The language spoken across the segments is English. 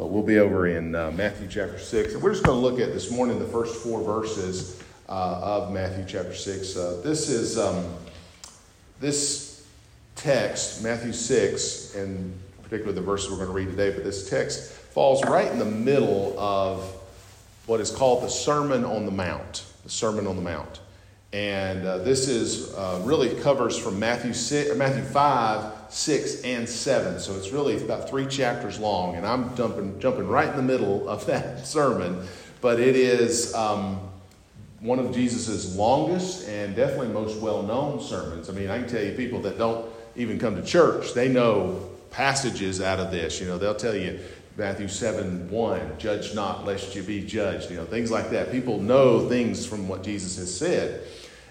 But we'll be over in uh, Matthew chapter 6. And we're just going to look at this morning the first four verses uh, of Matthew chapter 6. Uh, this is um, this text, Matthew 6, and particularly the verses we're going to read today, but this text falls right in the middle of what is called the Sermon on the Mount. The Sermon on the Mount. And uh, this is uh, really covers from Matthew, 6, Matthew 5, 6, and 7. So it's really about three chapters long. And I'm jumping, jumping right in the middle of that sermon. But it is um, one of Jesus' longest and definitely most well known sermons. I mean, I can tell you people that don't even come to church, they know passages out of this. You know, they'll tell you Matthew 7 1, judge not lest you be judged, you know, things like that. People know things from what Jesus has said.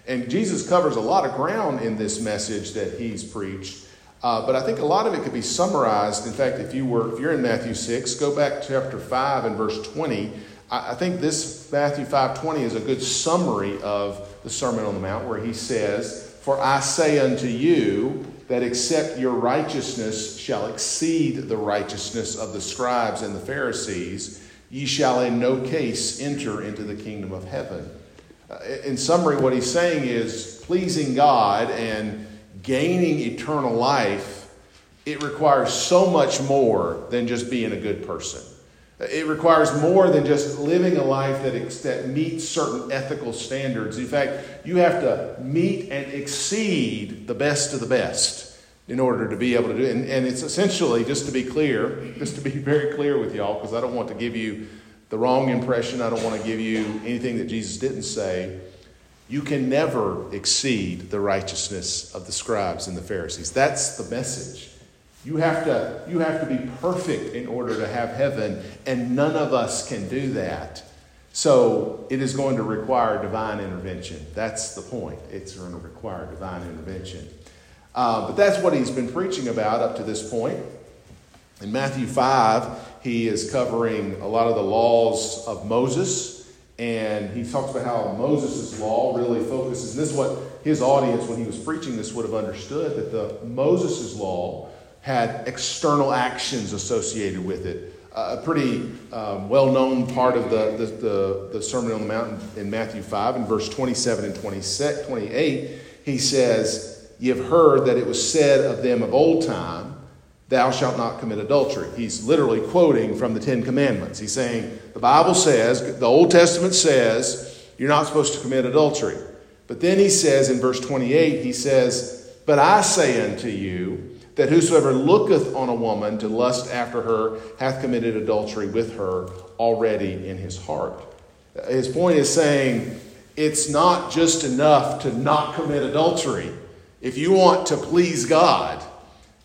And Jesus covers a lot of ground in this message that he's preached. Uh, but I think a lot of it could be summarized. In fact, if you were if you're in Matthew 6, go back to chapter 5 and verse 20. I, I think this Matthew 5:20 is a good summary of the Sermon on the Mount, where he says, For I say unto you that except your righteousness shall exceed the righteousness of the scribes and the Pharisees, ye shall in no case enter into the kingdom of heaven. Uh, in summary, what he's saying is pleasing God and gaining eternal life, it requires so much more than just being a good person. It requires more than just living a life that, that meets certain ethical standards. In fact, you have to meet and exceed the best of the best in order to be able to do it. And, and it's essentially, just to be clear, just to be very clear with y'all, because I don't want to give you the wrong impression. I don't want to give you anything that Jesus didn't say. You can never exceed the righteousness of the scribes and the Pharisees. That's the message. You have to, you have to be perfect in order to have heaven, and none of us can do that. So it is going to require divine intervention. That's the point. It's going to require divine intervention. Uh, but that's what he's been preaching about up to this point. In Matthew 5, he is covering a lot of the laws of Moses, and he talks about how Moses' law really focuses. And this is what his audience, when he was preaching this, would have understood that the Moses' law had external actions associated with it. Uh, a pretty um, well known part of the, the, the, the, Sermon on the Mount in Matthew 5, in verse 27 and 28, he says, You've heard that it was said of them of old time, Thou shalt not commit adultery. He's literally quoting from the Ten Commandments. He's saying, The Bible says, the Old Testament says, you're not supposed to commit adultery. But then he says in verse 28, he says, But I say unto you, that whosoever looketh on a woman to lust after her hath committed adultery with her already in his heart. His point is saying it's not just enough to not commit adultery. If you want to please God,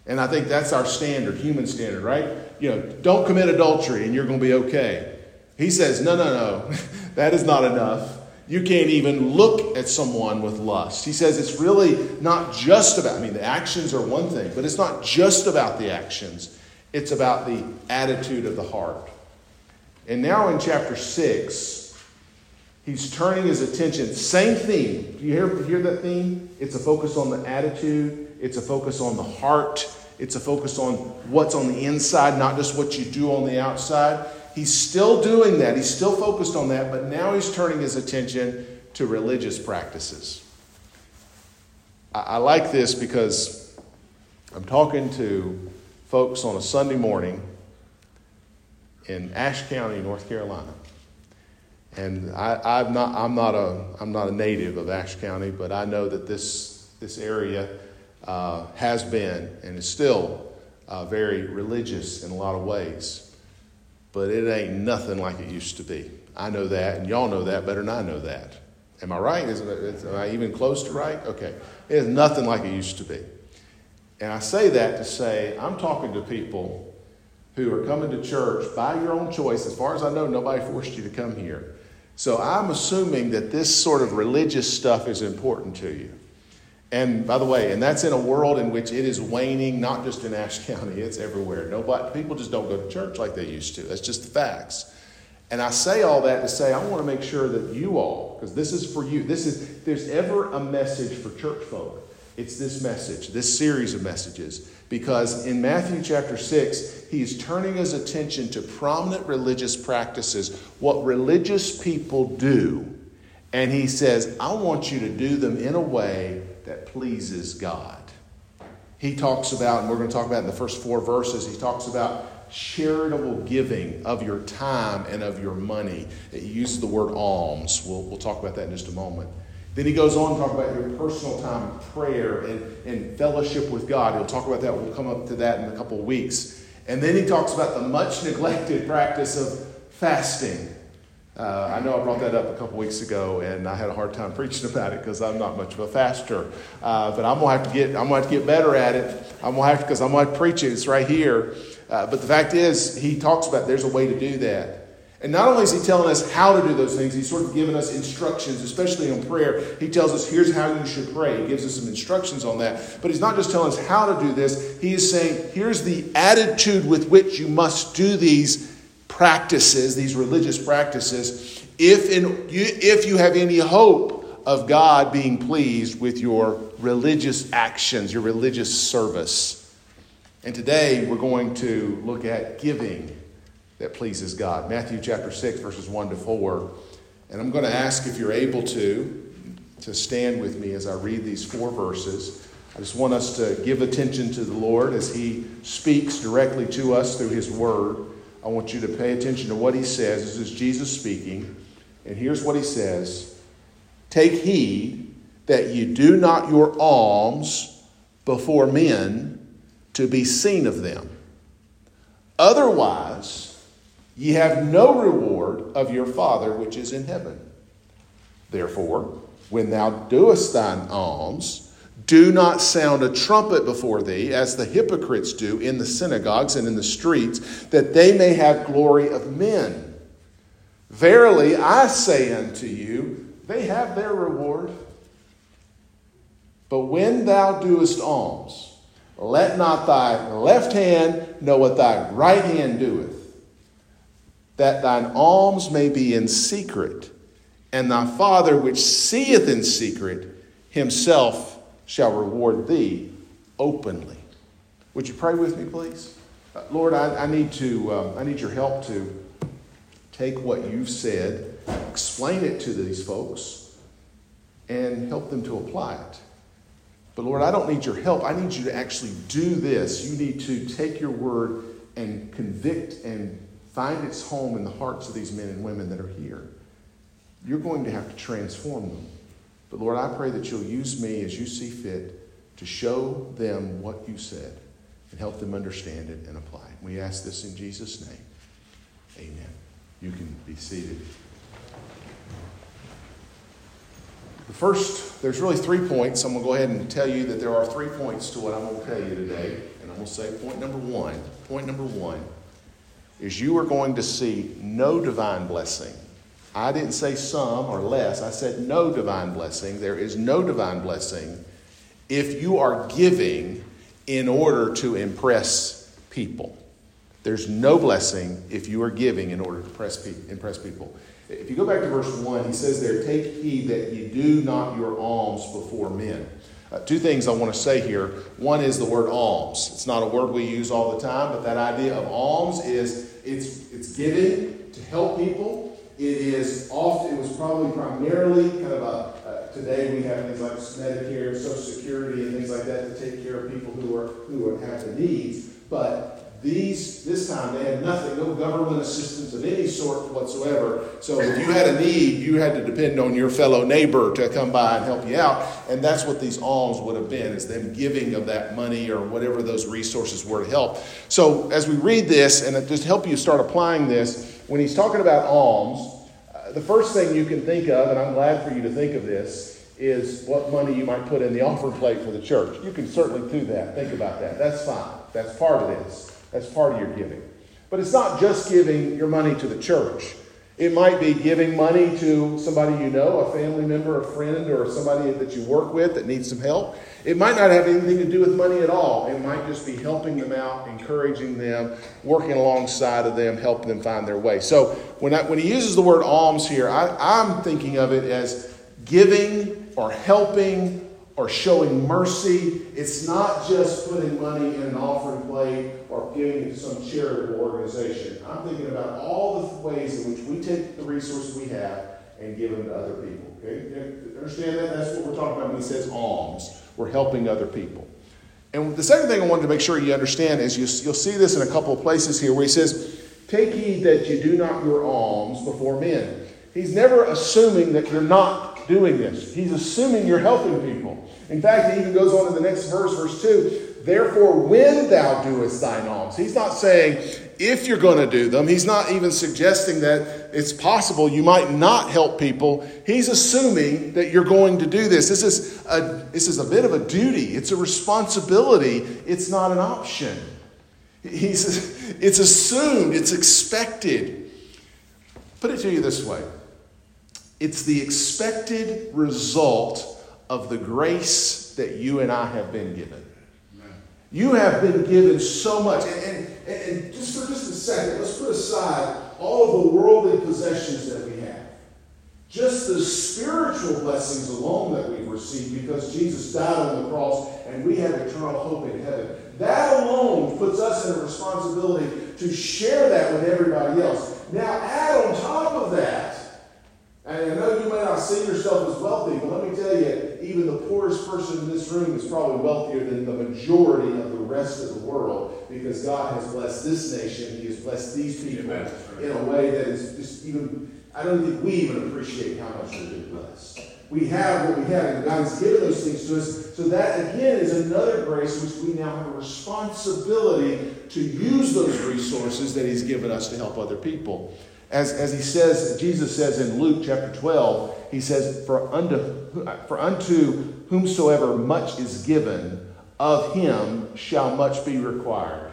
and I think that's our standard, human standard, right? You know, don't commit adultery and you're going to be okay. He says, no, no, no, that is not enough you can't even look at someone with lust. He says it's really not just about, I mean, the actions are one thing, but it's not just about the actions, it's about the attitude of the heart. And now in chapter 6, he's turning his attention, same theme. Do you hear, hear that theme? It's a focus on the attitude, it's a focus on the heart, it's a focus on what's on the inside, not just what you do on the outside. He's still doing that. He's still focused on that, but now he's turning his attention to religious practices. I, like this because I'm talking to folks on a Sunday morning in Ashe County, North Carolina. And I, am not, I'm, not a, I'm not a native of Ashe County, but I know that this, this area uh, has been and is still uh, very religious in a lot of ways but it ain't nothing like it used to be. I know that, and y'all know that better than I know that. Am I right? Is it, am I even close to right? Okay. It is nothing like it used to be. And I say that to say I'm talking to people who are coming to church by your own choice. As far as I know, nobody forced you to come here. So I'm assuming that this sort of religious stuff is important to you. And by the way, and that's in a world in which it is waning, not just in Ashe County, it's everywhere. Nobody, people just don't go to church like they used to. That's just the facts. And I say all that to say I want to make sure that you all, because this is for you, this is there's ever a message for church folk. It's this message, this series of messages. because in Matthew chapter 6, he's turning his attention to prominent religious practices, what religious people do. And he says, I want you to do them in a way pleases God. He talks about, and we're going to talk about in the first four verses, he talks about charitable giving of your time and of your money. He uses the word alms. We'll, we'll talk about that in just a moment. Then he goes on to talk about your personal time of prayer and, and fellowship with God. He'll talk about that. We'll come up to that in a couple of weeks. And then he talks about the much neglected practice of fasting. Uh, I know I brought that up a couple weeks ago, and I had a hard time preaching about it because I'm not much of a faster. Uh, but I'm gonna have to get I'm gonna have to get better at it. I'm gonna have to because I'm gonna preach it. It's right here. Uh, but the fact is, he talks about there's a way to do that. And not only is he telling us how to do those things, he's sort of giving us instructions, especially on prayer. He tells us, here's how you should pray. He gives us some instructions on that. But he's not just telling us how to do this, he is saying, here's the attitude with which you must do these practices, these religious practices, if, in, if you have any hope of God being pleased with your religious actions, your religious service. And today we're going to look at giving that pleases God. Matthew chapter 6, verses 1 to 4. And I'm going to ask if you're able to, to stand with me as I read these four verses. I just want us to give attention to the Lord as He speaks directly to us through His Word. I want you to pay attention to what He says. This is Jesus speaking. And here's what He says Take heed that you do not your alms before men to be seen of them. Otherwise, Ye have no reward of your Father which is in heaven. Therefore, when thou doest thine alms, do not sound a trumpet before thee, as the hypocrites do in the synagogues and in the streets, that they may have glory of men. Verily, I say unto you, they have their reward. But when thou doest alms, let not thy left hand know what thy right hand doeth that thine alms may be in secret, and thy Father which seeth in secret himself shall reward thee openly. Would you pray with me, please? Lord, I, I need to um, I need your help to take what you've said, explain it to these folks, and help them to apply it. But Lord, I don't need your help. I need you to actually do this. You need to take your word and convict and find its home in the hearts of these men and women that are here. You're going to have to transform them. But Lord, I pray that you'll use me as you see fit to show them what you said and help them understand it and apply it. We ask this in Jesus' name. Amen. You can be seated. The first, there's really three points. I'm going to go ahead and tell you that there are three points to what I'm going to tell you today. And I'm going to say point number one. Point number one is you are going to see no divine blessing. I didn't say some or less, I said no divine blessing. There is no divine blessing if you are giving in order to impress people. There's no blessing if you are giving in order to impress, people. If you go back to verse 1, he says there, Take heed that you do not your alms before men. Uh, two things I want to say here. One is the word alms. It's not a word we use all the time, but that idea of alms is it's, it's giving to help people. It is often, it was probably primarily kind of a, uh, today we have things like Medicare, Social Security, and things like that to take care of people who are who have the needs. But these, this time, they had nothing, no government assistance of any sort whatsoever. So if you had a need, you had to depend on your fellow neighbor to come by and help you out. And that's what these alms would have been, is them giving of that money or whatever those resources were to help. So as we read this, and just help you start applying this, when he's talking about alms, uh, the first thing you can think of, and I'm glad for you to think of this, is what money you might put in the offering plate for the church. You can certainly do that. Think about that. That's fine. That's part of this. That's part of your giving. But it's not just giving your money to the church. It might be giving money to somebody you know, a family member, a friend, or somebody that you work with that needs some help. It might not have anything to do with money at all. It might just be helping them out, encouraging them, working alongside of them, helping them find their way. So when, I, when he uses the word alms here, I, I'm thinking of it as giving or helping or showing mercy. It's not just putting money in an offering plate giving it to some charitable organization. I'm thinking about all the ways in which we take the resources we have and give them to other people. Okay? Understand that? That's what we're talking about when he says alms. We're helping other people. And the second thing I wanted to make sure you understand is you, you'll see this in a couple of places here where he says, Take heed that you do not your alms before men. He's never assuming that you're not doing this. He's assuming you're helping people. In fact, he even goes on in the next verse, verse 2 Therefore, when thou doest thine alms, he's not saying if you're going to do them, he's not even suggesting that it's possible you might not help people. He's assuming that you're going to do this. This is a, this is a bit of a duty, it's a responsibility, it's not an option. He's, it's assumed, it's expected. Put it to you this way it's the expected result of the grace that you and I have been given. You have been given so much. And, and, and, just for just a second, let's put aside all of the worldly possessions that we have. Just the spiritual blessings alone that we've received because Jesus died on the cross and we have eternal hope in heaven. That alone puts us in a responsibility to share that with everybody else. Now, add on top of that, and I know you may not see yourself as wealthy, but let me tell you, even the poorest person in this room is probably wealthier than the majority rest of the world because God has blessed this nation. He has blessed these people in a way that is just even, I don't think we even appreciate how much we've been blessed. We have what we have, and God has given those things to us. So that, again, is another grace which we now have a responsibility to use those resources that He's given us to help other people as, as he says, Jesus says in Luke chapter 12, he says, For unto, for unto whomsoever much is given, of him shall much be required.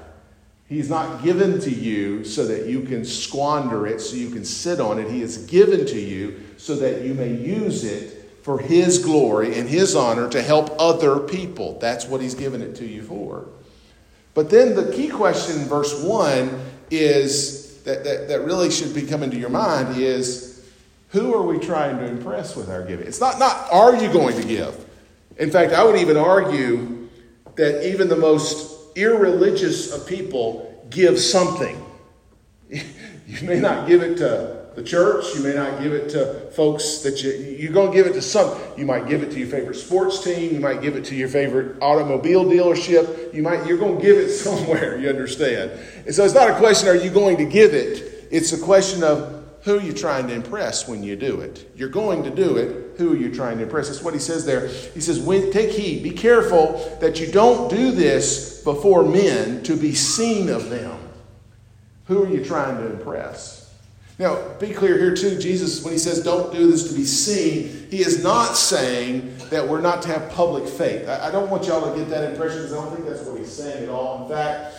He's not given to you so that you can squander it, so you can sit on it. He is given to you so that you may use it for His glory and His honor to help other people. That's what He's given it to you for. But then the key question in verse 1 is that, that, that really should be coming to your mind is who are we trying to impress with our giving? It's not, not are you going to give? In fact, I would even argue that even the most irreligious of people give something. You may not give it to the church. You may not give it to folks that you, you're going to give it to some. You might give it to your favorite sports team. You might give it to your favorite automobile dealership. You might, you're going to give it somewhere, you understand. And so it's not a question, are you going to give it? It's a question of who you're you trying to impress when you do it? You're going to do it. Who are you trying to impress? That's what he says there. He says, Take heed, be careful that you don't do this before men to be seen of them. Who are you trying to impress? Now, be clear here too, Jesus, when he says don't do this to be seen, he is not saying that we're not to have public faith. I, don't want y'all to get that impression because I don't think that's what he's saying at all. In fact,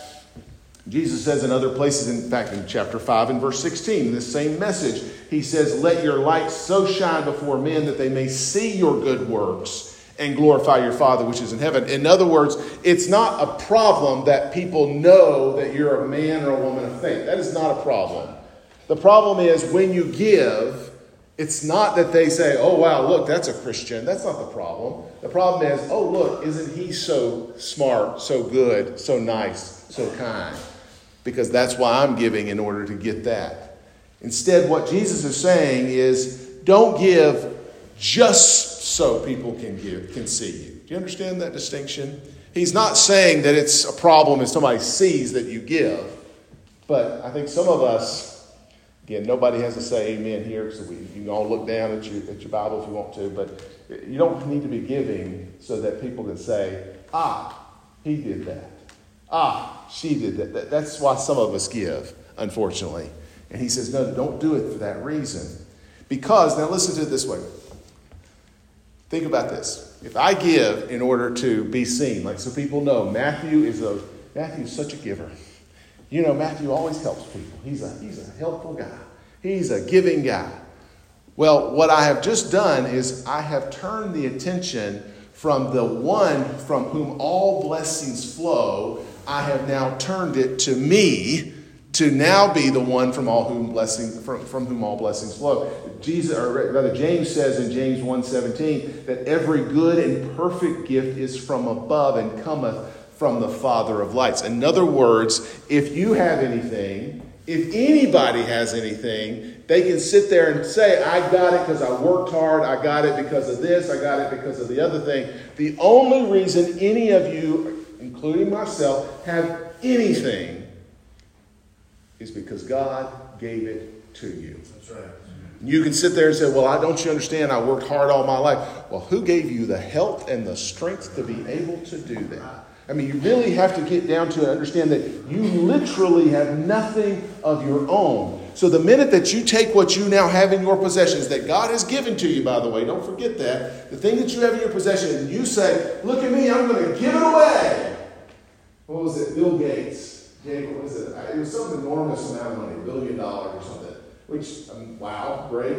Jesus says in other places, in fact, in chapter 5 and verse 16, in this same message, he says, Let your light so shine before men that they may see your good works and glorify your Father which is in heaven. In other words, it's not a problem that people know that you're a man or a woman of faith. That is not a problem. The problem is when you give, it's not that they say, oh, wow, look, that's a Christian. That's not the problem. The problem is, oh, look, isn't he so smart, so good, so nice, so kind? Because that's why I'm giving in order to get that. Instead, what Jesus is saying is, don't give just so people can give, can see you. Do you understand that distinction? He's not saying that it's a problem if somebody sees that you give. But I think some of us Again, nobody has to say amen here, so we, you can all look down at your, at your Bible if you want to, but you don't need to be giving so that people can say, ah, he did that. Ah, she did that. That's why some of us give, unfortunately. And he says, no, don't do it for that reason. Because, now listen to it this way. Think about this. If I give in order to be seen, like so people know, Matthew is a Matthew is such a giver. You know, Matthew always helps people. He's a, he's a helpful guy, he's a giving guy. Well, what I have just done is I have turned the attention from the one from whom all blessings flow. I have now turned it to me to now be the one from all whom blessing from, from whom all blessings flow. Jesus, or rather, James says in James 1:17 that every good and perfect gift is from above and cometh from the Father of lights. In other words, if you have anything, if anybody has anything, they can sit there and say, I got it because I worked hard, I got it because of this, I got it because of the other thing. The only reason any of you, including myself, have anything is because God gave it to you. That's right. You can sit there and say, Well, I don't you understand? I worked hard all my life. Well, who gave you the health and the strength to be able to do that? I mean, you really have to get down to understand that you literally have nothing of your own. So the minute that you take what you now have in your possessions that God has given to you, by the way, don't forget that, the thing that you have in your possession, and you say, Look at me, I'm going to give it away. What was it? Bill Gates Jake, what was it? It was some enormous amount of money, a billion dollars or something. Which, um, wow, great.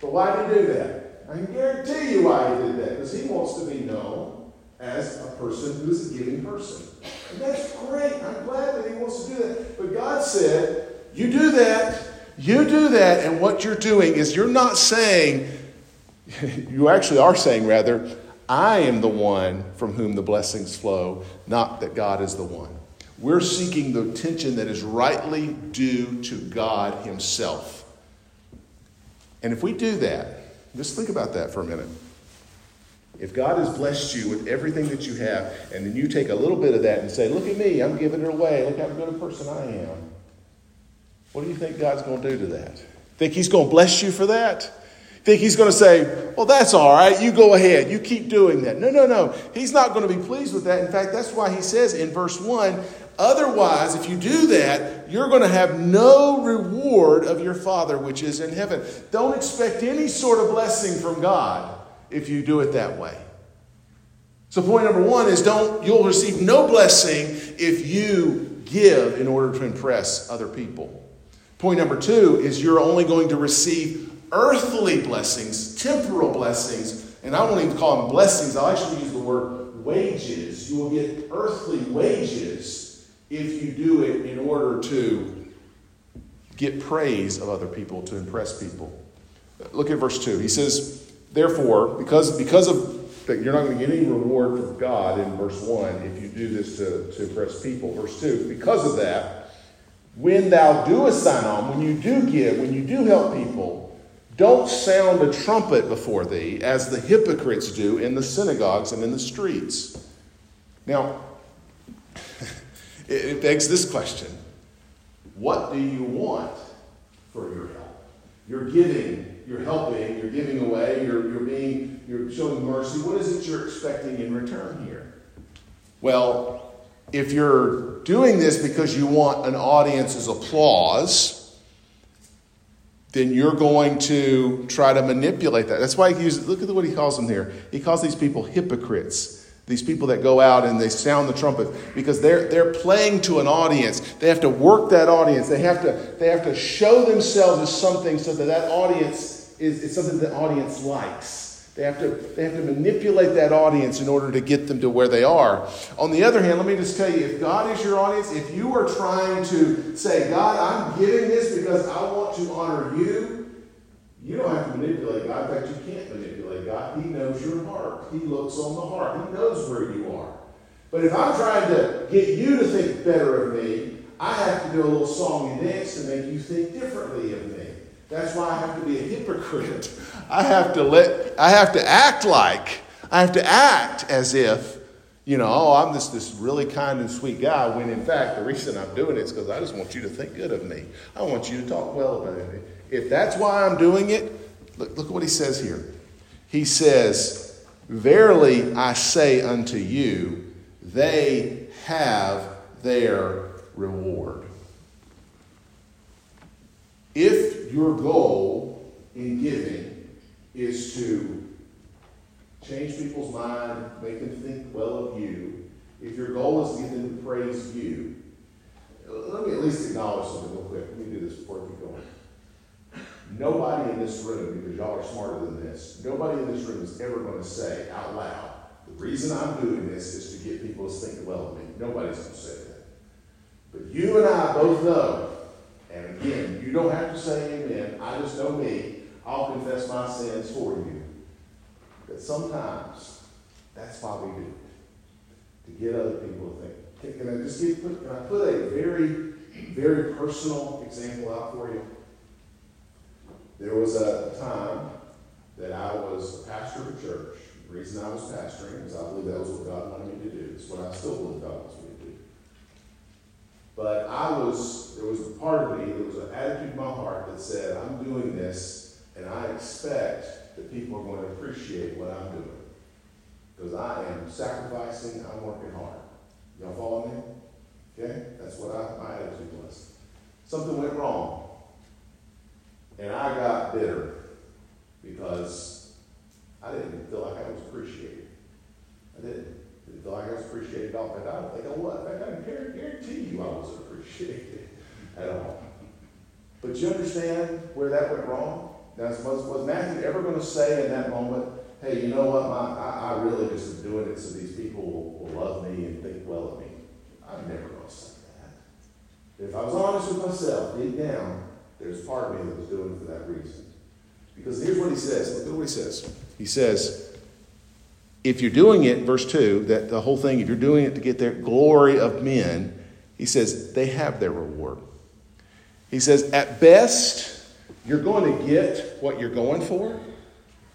But why did he do that? I can guarantee you why he did that. Because he wants to be known as a person who is a giving person. And that's great. I'm glad that he wants to do that. But God said, you do that, you do that, and what you're doing is you're not saying, you actually are saying, rather, I am the one from whom the blessings flow, not that God is the one. We're seeking the attention that is rightly due to God Himself. And if we do that, just think about that for a minute. If God has blessed you with everything that you have, and then you take a little bit of that and say, Look at me, I'm giving it away. Look how good a person I am. What do you think God's going to do to that? Think He's going to bless you for that? Think He's going to say, Well, that's all right. You go ahead. You keep doing that. No, no, no. He's not going to be pleased with that. In fact, that's why He says in verse 1 Otherwise, if you do that, you're going to have no reward of your Father which is in heaven. Don't expect any sort of blessing from God if you do it that way. So point number 1 is don't you'll receive no blessing if you give in order to impress other people. Point number 2 is you're only going to receive earthly blessings, temporal blessings, and I won't even call them blessings. I'll actually use the word wages. You will get earthly wages if you do it in order to get praise of other people, to impress people. Look at verse 2. He says, Therefore, because, because of that you're not going to get any reward from God in verse 1 if you do this to, to impress people. Verse 2, because of that, when thou doest thine alms, when you do give, when you do help people, don't sound a trumpet before thee as the hypocrites do in the synagogues and in the streets. Now, it begs this question What do you want for your help? You're giving, you're helping, you're giving away, you're, you're being, you're showing mercy. What is it you're expecting in return here? Well, if you're doing this because you want an audience's applause, then you're going to try to manipulate that. That's why he uses, look at what he calls them here. He calls these people hypocrites. These people that go out and they sound the trumpet because they're, they're playing to an audience. They have to work that audience. They have to, they have to show themselves as something so that that audience is, is something the audience likes. They have, to, they have to manipulate that audience in order to get them to where they are. On the other hand, let me just tell you if God is your audience, if you are trying to say, God, I'm giving this because I want to honor you, you don't have to manipulate God. In fact, you can't manipulate God. He knows your heart. He looks on the heart. He knows where you are. But if I'm trying to get you to think better of me, I have to do a little song and dance to make you think differently of me. That's why I have to be a hypocrite. I have to let I have to act like I have to act as if you know, oh, I'm this, this really kind and sweet guy, when in fact, the reason I'm doing it is because I just want you to think good of me. I want you to talk well about me. If that's why I'm doing it, look, look at what he says here. He says, Verily I say unto you, they have their reward. If your goal in giving is to change people's mind, make them think well of you, if your goal is to get them to praise you, let me at least acknowledge something real quick. Let me do this before we keep going. Nobody in this room, because y'all are smarter than this, nobody in this room is ever going to say out loud, the reason I'm doing this is to get people to think well of me. Nobody's going to say that. But you and I both know and Again, you don't have to say amen. I just know me. I'll confess my sins for you. But sometimes that's why we do it. To get other people to think. Can, can I just give, can I put a very, very personal example out for you? There was a time that I was a pastor of a church. The reason I was pastoring is I believe that was what God wanted me to do. It's what I still believe God wants me to do. But I was, there was a part of me, there was an attitude in my heart that said, I'm doing this, and I expect that people are going to appreciate what I'm doing. Because I am sacrificing, I'm working hard. Y'all follow me? Okay? That's what I, my attitude was. Something went wrong. And I got bitter because I didn't feel like I was appreciated. I didn't. didn't feel like I was appreciated at all. I don't think I was. In fact, I guarantee you I wasn't appreciated at all. But you understand where that went wrong? Now, was, was Matthew ever going to say in that moment, hey, you know what, my, I, I really just am doing it so these people will, will love me and think well of me? I'm never going to say that. If I was honest with myself, deep down, there's part of me that was doing it for that reason. Because here's what he says. Look at what he says. He says, if you're doing it, verse 2, that the whole thing, if you're doing it to get their glory of men, he says, they have their reward. He says, at best, you're going to get what you're going for.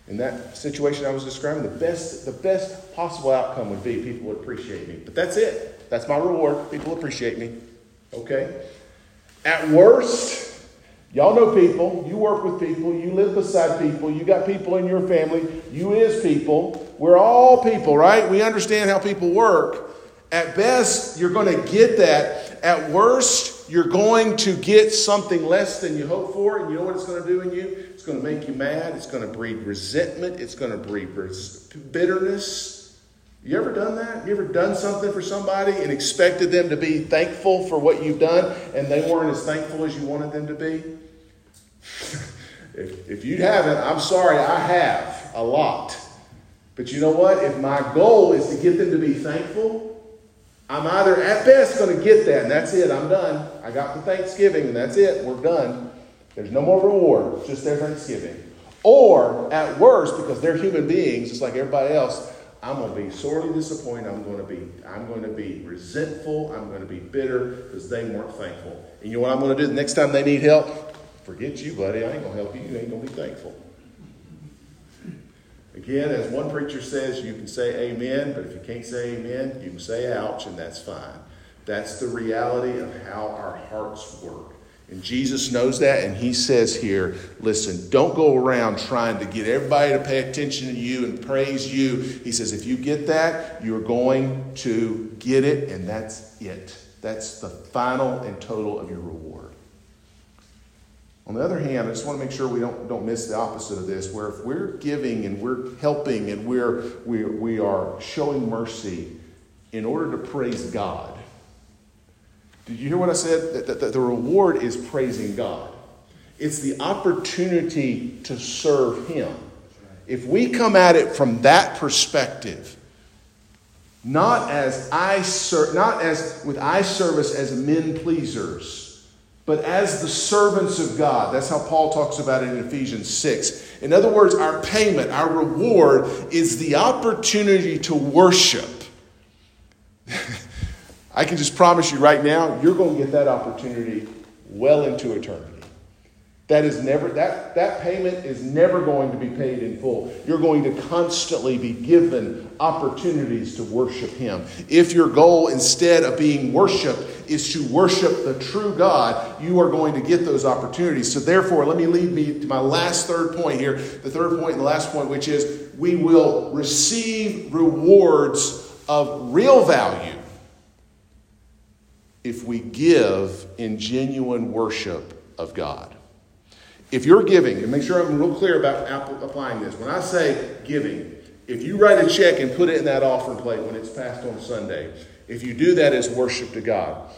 In that situation I was describing, the best, the best possible outcome would be people would appreciate me. But that's it. That's my reward. People appreciate me. Okay? At worst, Y'all know people. You work with people. You live beside people. You got people in your family. You is people. We're all people, right? We understand how people work. At best, you're going to get that. At worst, you're going to get something less than you hope for. And you know what it's going to do in you? It's going to make you mad. It's going to breed resentment. It's going to breed bitterness. You ever done that? You ever done something for somebody and expected them to be thankful for what you've done and they weren't as thankful as you wanted them to be? If, if you haven't, I'm sorry, I have a lot. But you know what? If my goal is to get them to be thankful, I'm either at best going to get that and that's it, I'm done. I got the Thanksgiving and that's it, we're done. There's no more reward, just their Thanksgiving. Or at worst, because they're human beings, just like everybody else, I'm going to be sorely disappointed. I'm going to be, I'm going to be resentful. I'm going to be bitter because they weren't thankful. And you know what I'm going to do the next time they need help? Forget you, buddy. I ain't going to help you. You ain't going to be thankful. Again, as one preacher says, you can say amen, but if you can't say amen, you can say ouch, and that's fine. That's the reality of how our hearts work. And Jesus knows that, and he says here, listen, don't go around trying to get everybody to pay attention to you and praise you. He says, if you get that, you're going to get it, and that's it. That's the final and total of your reward. On the other hand, I just want to make sure we don't, don't miss the opposite of this, where if we're giving and we're helping and we're, we, we are showing mercy in order to praise God, did you hear what I said? That, that, the reward is praising God. It's the opportunity to serve Him. If we come at it from that perspective, not as eye ser- not as with eye service as men pleasers, but as the servants of God. That's how Paul talks about it in Ephesians 6. In other words, our payment, our reward is the opportunity to worship. I can just promise you right now, you're going to get that opportunity well into eternity. That is never that that payment is never going to be paid in full. You're going to constantly be given opportunities to worship him. If your goal instead of being worshiped is to worship the true God, you are going to get those opportunities. So therefore, let me lead me to my last third point here, the third point and the last point which is we will receive rewards of real value if we give in genuine worship of God. If you're giving, and make sure I'm real clear about applying this. When I say giving, if you write a check and put it in that offering plate when it's passed on Sunday, if you do that as worship to God,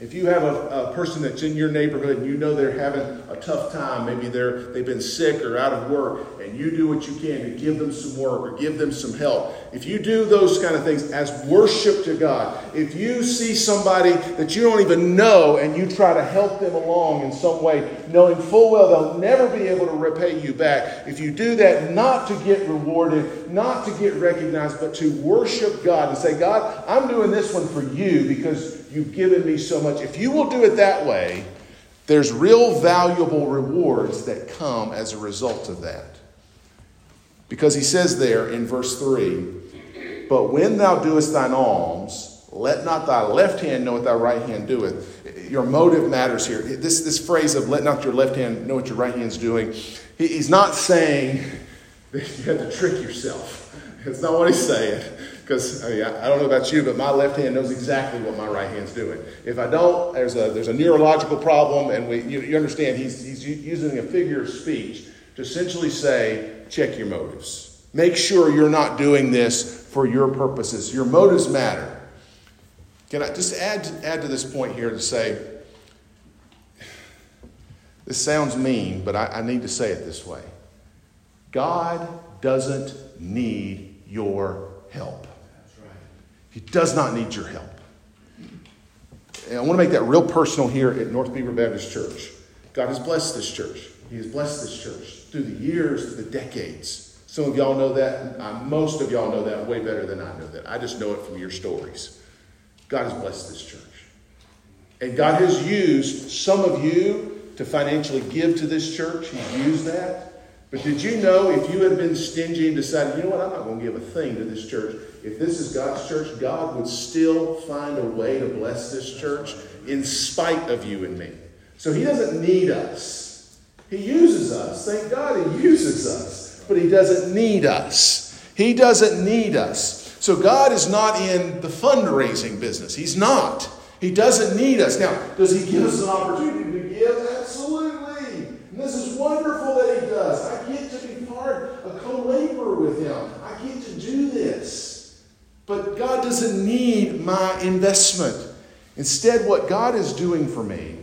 If you have a, a, person that's in your neighborhood and you know they're having a tough time, maybe they're, they've been sick or out of work, and you do what you can to give them some work or give them some help. If you do those kind of things as worship to God, if you see somebody that you don't even know and you try to help them along in some way, knowing full well they'll never be able to repay you back, if you do that not to get rewarded, not to get recognized, but to worship God and say, God, I'm doing this one for you because You've given me so much. If you will do it that way, there's real valuable rewards that come as a result of that. Because he says there in verse 3 But when thou doest thine alms, let not thy left hand know what thy right hand doeth. Your motive matters here. This, this phrase of let not your left hand know what your right hand's doing, he's not saying that you have to trick yourself. It's not what he's saying. Because I, mean, I, don't know about you, but my left hand knows exactly what my right hand's doing. If I don't, there's a, there's a neurological problem, and we, you, you understand he's, he's using a figure of speech to essentially say, check your motives. Make sure you're not doing this for your purposes. Your motives matter. Can I just add, add to this point here to say, this sounds mean, but I, I need to say it this way God doesn't need your help. He does not need your help. And I want to make that real personal here at North Beaver Baptist Church. God has blessed this church. He has blessed this church through the years, through the decades. Some of y'all know that. Most of y'all know that way better than I know that. I just know it from your stories. God has blessed this church. And God has used some of you to financially give to this church. He's used that. But did you know if you had been stingy and decided, you know what, I'm not going to give a thing to this church, if this is God's church, God would still find a way to bless this church in spite of you and me. So He doesn't need us. He uses us. Thank God He uses us. But He doesn't need us. He doesn't need us. So God is not in the fundraising business. He's not. He doesn't need us. Now, does He give us an opportunity to give? Absolutely. And this is wonderful that He does. I get to be part, a co laborer with Him. I get to do this. But God doesn't need my investment. Instead, what God is doing for me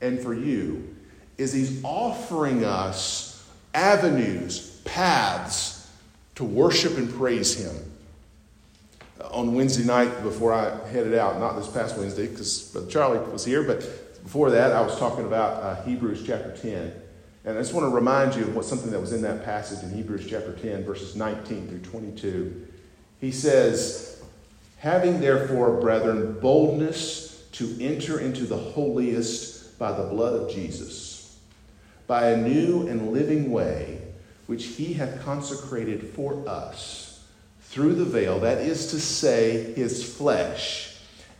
and for you is He's offering us avenues, paths to worship and praise Him. On Wednesday night, before I headed out, not this past Wednesday because Charlie was here, but before that, I was talking about uh, Hebrews chapter 10. And I just want to remind you of what something that was in that passage in Hebrews chapter 10, verses 19 through 22. He says, Having therefore, brethren, boldness to enter into the holiest by the blood of Jesus, by a new and living way, which he hath consecrated for us through the veil, that is to say, his flesh,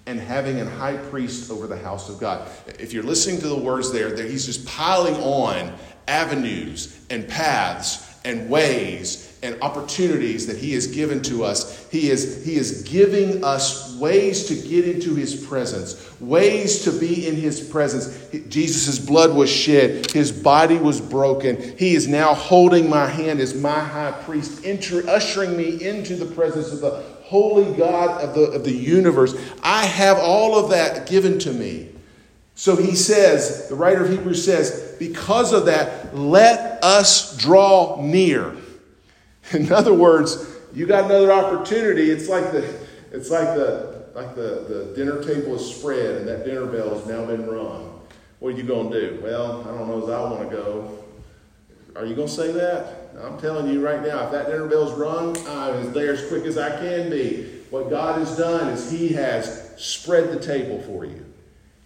and having an high priest over the house of God. If you're listening to the words there, there he's just piling on avenues and paths and ways and opportunities that He has given to us. He is, he is giving us ways to get into His presence, ways to be in His presence. Jesus' blood was shed, His body was broken. He is now holding my hand as my high priest, enter, ushering me into the presence of the holy God of the, of the universe. I have all of that given to me. So he says, the writer of Hebrews says, because of that, let us draw near. In other words, you got another opportunity. It's like the, it's like the, like the, the dinner table is spread and that dinner bell has now been rung. What are you going to do? Well, I don't know as I want to go. Are you going to say that? I'm telling you right now, if that dinner bell's rung, I'm there as quick as I can be. What God has done is He has spread the table for you.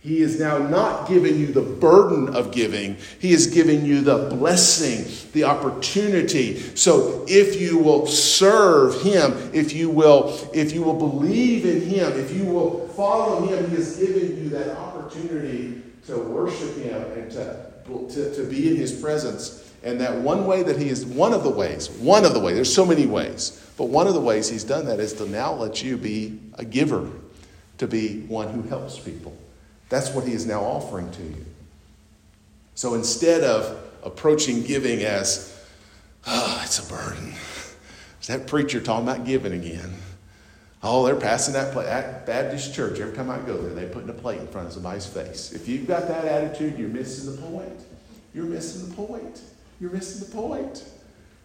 He is now not giving you the burden of giving. He is giving you the blessing, the opportunity. So if you will serve him, if you will, if you will believe in him, if you will follow him, he has given you that opportunity to worship him and to, to, to be in his presence. And that one way that he is, one of the ways, one of the ways, there's so many ways, but one of the ways he's done that is to now let you be a giver, to be one who helps people. That's what he is now offering to you. So instead of approaching giving as, oh, it's a burden, is that preacher talking about giving again? Oh, they're passing that plate at Baptist church. Every time I go there, they're putting a plate in front of somebody's face. If you've got that attitude, you're missing the point. You're missing the point. You're missing the point.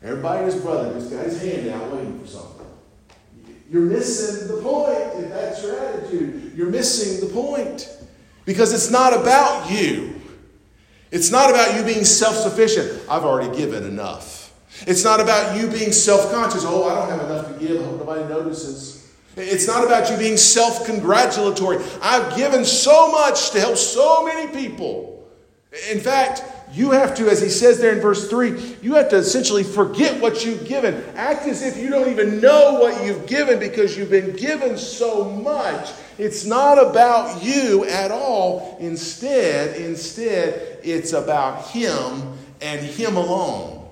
Everybody his brother just got his hand out waiting for something. You're missing the point if that's your attitude. You're missing the point. Because it's not about you. It's not about you being self sufficient. I've already given enough. It's not about you being self conscious. Oh, I don't have enough to give. I hope nobody notices. It's not about you being self congratulatory. I've given so much to help so many people. In fact, you have to, as he says there in verse 3, you have to essentially forget what you've given. Act as if you don't even know what you've given because you've been given so much. It's not about you at all. Instead, instead, it's about him and him alone.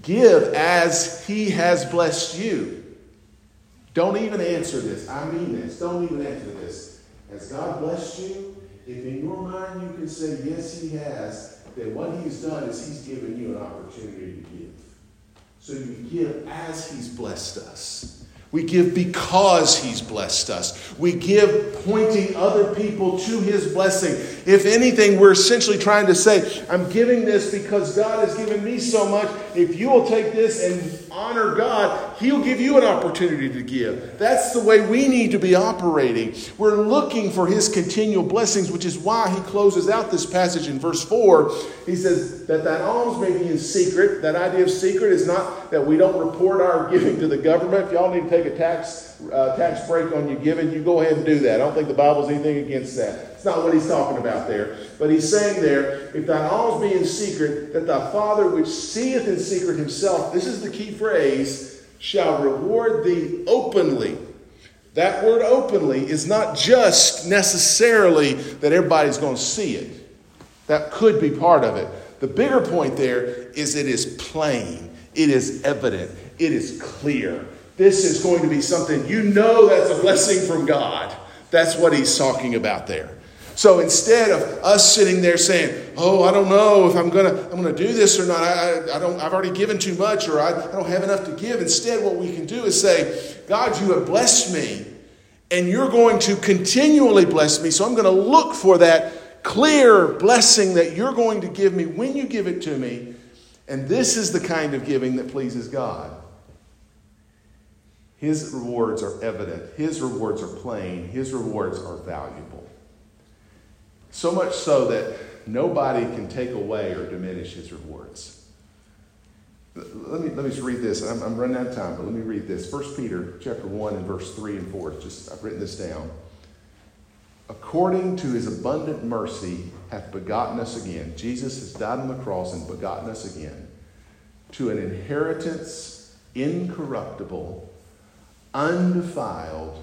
Give as he has blessed you. Don't even answer this. I mean this. Don't even answer this. Has God blessed you? If in your mind you can say, yes, he has, then what he's done is he's given you an opportunity to give. So you give as he's blessed us. We give because He's blessed us. We give pointing other people to His blessing. If anything, we're essentially trying to say, I'm giving this because God has given me so much. If you will take this and honor God, He'll give you an opportunity to give. That's the way we need to be operating. We're looking for His continual blessings, which is why He closes out this passage in verse 4. He says, That thine alms may be in secret. That idea of secret is not that we don't report our giving to the government. If y'all need to take a tax, uh, tax break on your giving, you go ahead and do that. I don't think the Bible's anything against that. It's not what he's talking about there. But he's saying there, if thine alms be in secret, that thy Father which seeth in secret himself, this is the key phrase, shall reward thee openly. That word openly is not just necessarily that everybody's going to see it. That could be part of it. The bigger point there is it is plain, it is evident, it is clear this is going to be something you know that's a blessing from God. That's what he's talking about there. So instead of us sitting there saying, "Oh, I don't know if I'm gonna I'm gonna do this or not. I, I don't. I've already given too much, or I, I don't have enough to give." Instead, what we can do is say, "God, you have blessed me, and you're going to continually bless me. So I'm going to look for that clear blessing that you're going to give me when you give it to me." And this is the kind of giving that pleases God. His rewards are evident, His rewards are plain, His rewards are valuable. So much so that nobody can take away or diminish His rewards. Let me, let me just read this. I'm, I'm running out of time, but let me read this. 1 Peter chapter 1 and verse 3 and 4. Just I've written this down. According to his abundant mercy hath begotten us again. Jesus has died on the cross and begotten us again to an inheritance incorruptible undefiled,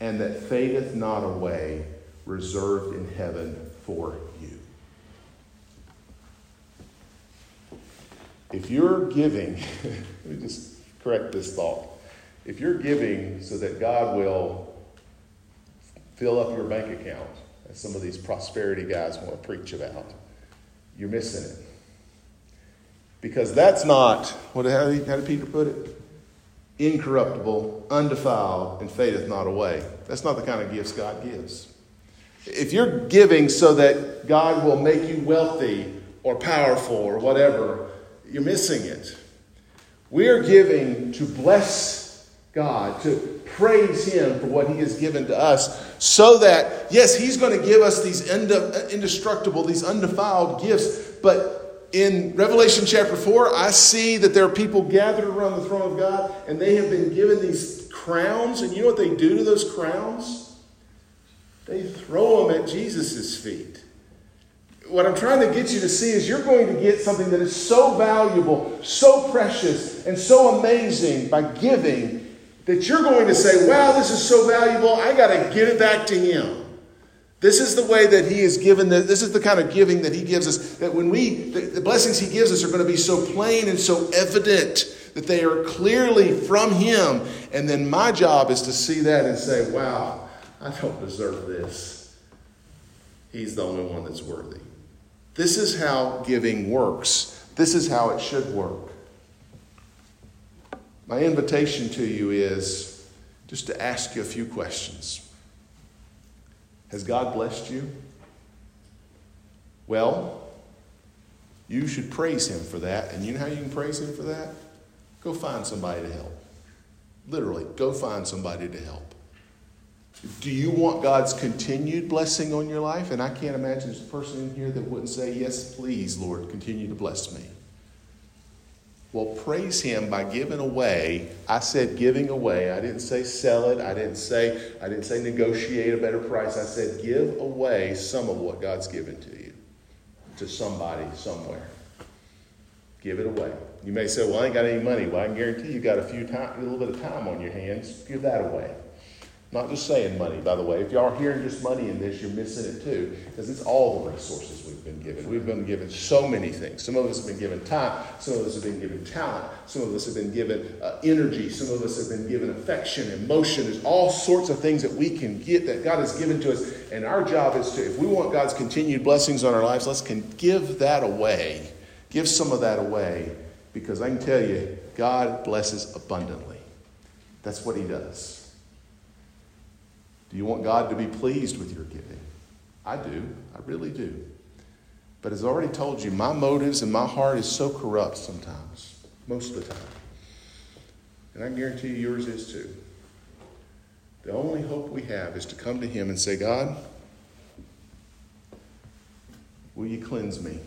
and that fadeth not away, reserved in heaven for you. If you're giving, let me just correct this thought. If you're giving so that God will fill up your bank account, as some of these prosperity guys want to preach about, you're missing it. Because that's not, what, how did, Peter put it? incorruptible, undefiled, and fadeth not away. That's not the kind of gifts God gives. If you're giving so that God will make you wealthy or powerful or whatever, you're missing it. We are giving to bless God, to praise Him for what He has given to us, so that, yes, He's going to give us these indestructible, these undefiled gifts, but in Revelation chapter 4, I see that there are people gathered around the throne of God and they have been given these crowns. And you know what they do to those crowns? They throw them at Jesus' feet. What I'm trying to get you to see is you're going to get something that is so valuable, so precious, and so amazing by giving that you're going to say, wow, this is so valuable, I got to give it back to Him. This is the way that He has given, the, this is the kind of giving that He gives us. That when we, the, the blessings He gives us are going to be so plain and so evident that they are clearly from Him. And then my job is to see that and say, wow, I don't deserve this. He's the only one that's worthy. This is how giving works. This is how it should work. My invitation to you is just to ask you a few questions. Has God blessed you? Well, you should praise Him for that. And you know how you can praise Him for that? Go find somebody to help. Literally, go find somebody to help. Do you want God's continued blessing on your life? And I can't imagine there's a person in here that wouldn't say, Yes, please, Lord, continue to bless me. Well, praise Him by giving away. I said giving away. I didn't say sell it. I didn't say I didn't say negotiate a better price. I said give away some of what God's given to you to somebody somewhere. Give it away. You may say, "Well, I ain't got any money." Well, I can guarantee you got a few time, a little bit of time on your hands. Give that away. Not just saying money, by the way. If y'all are hearing just money in this, you're missing it too, because it's all the resources we've been given. We've been given so many things. Some of us have been given time. Some of us have been given talent. Some of us have been given uh, energy. Some of us have been given affection, emotion. There's all sorts of things that we can get that God has given to us. And our job is to, if we want God's continued blessings on our lives, let's can give that away. Give some of that away, because I can tell you, God blesses abundantly. That's what He does. Do you want God to be pleased with your giving? I do. I really do. But as I already told you, my motives and my heart is so corrupt sometimes, most of the time. And I guarantee you yours is too. The only hope we have is to come to Him and say, God, will you cleanse me?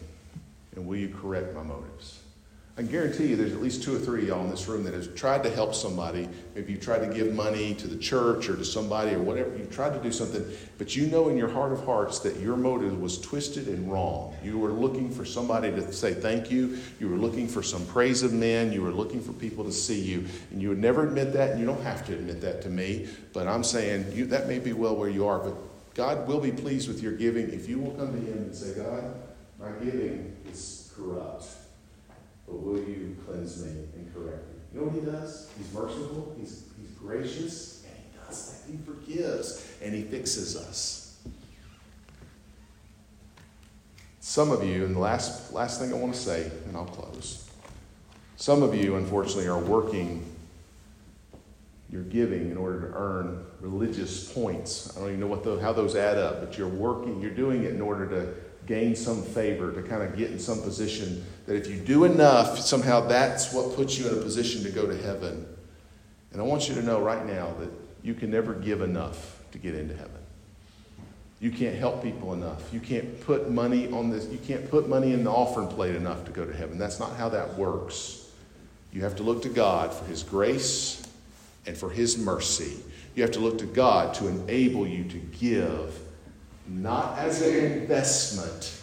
And will you correct my motives? I guarantee you there's at least two or three of y'all in this room that has tried to help somebody. Maybe you tried to give money to the church or to somebody or whatever. You've tried to do something, but you know in your heart of hearts that your motive was twisted and wrong. You were looking for somebody to say thank you. You were looking for some praise of men. You were looking for people to see you. And you would never admit that, and you don't have to admit that to me. But I'm saying you, that may be well where you are, but God will be pleased with your giving if you will come to Him and say, God, my giving is corrupt but will you cleanse me and correct me? You know what he does? He's merciful, he's, he's gracious, and he does that. He forgives, and he fixes us. Some of you, and the last, last thing I want to say, and I'll close. Some of you, unfortunately, are working your giving in order to earn religious points. I don't even know what the, how those add up, but you're working, you're doing it in order to gain some favor, to kind of get in some position that if you do enough, somehow that's what puts you in a position to go to heaven. And I want you to know right now that you can never give enough to get into heaven. You can't help people enough. You can't put money on this, you can't put money in the offering plate enough to go to heaven. That's not how that works. You have to look to God for His grace and for His mercy. You have to look to God to enable you to give not as an investment,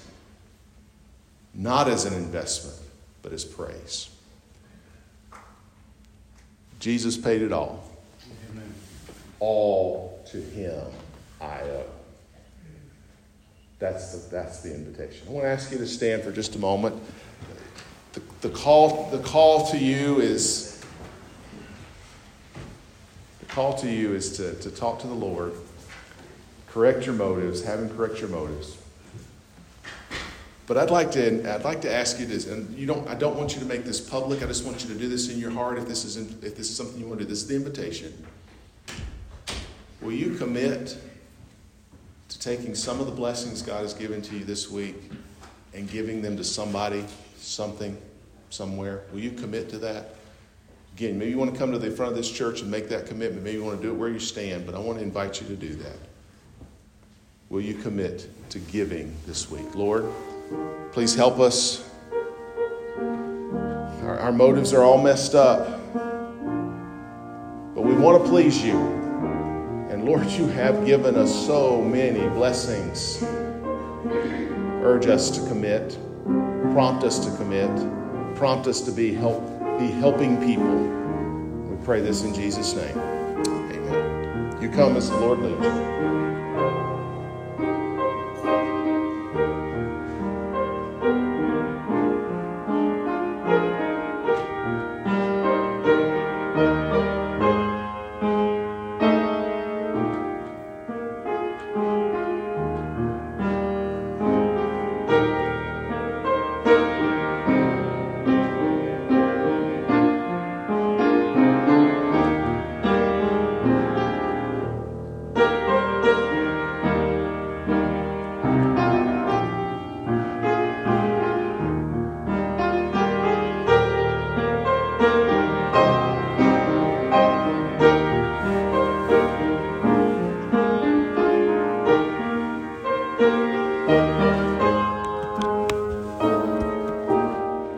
not as an investment, but as praise. Jesus paid it all. Amen. All to him I owe. That's the, that's the invitation. I want to ask you to stand for just a moment. The, the, call, the call to you is the call to you is to, to talk to the Lord correct your motives, have him correct your motives. But I'd like to I'd like to ask you this, and you don't I don't want you to make this public. I just want you to do this in your heart. If this is in, if this is something you want to do, this is the invitation. Will you commit to taking some of the blessings God has given to you this week and giving them to somebody, something, somewhere? Will you commit to that? Again, maybe you want to come to the front of this church and make that commitment. Maybe you want to do it where you stand, but I want to invite you to do that will you commit to giving this week? Lord, please help us. Our, our motives are all messed up, but we want to please you. And Lord, you have given us so many blessings. Urge us to commit, prompt us to commit, prompt us to be help be helping people. We pray this in Jesus' name. Amen. You come as the Lord leads you.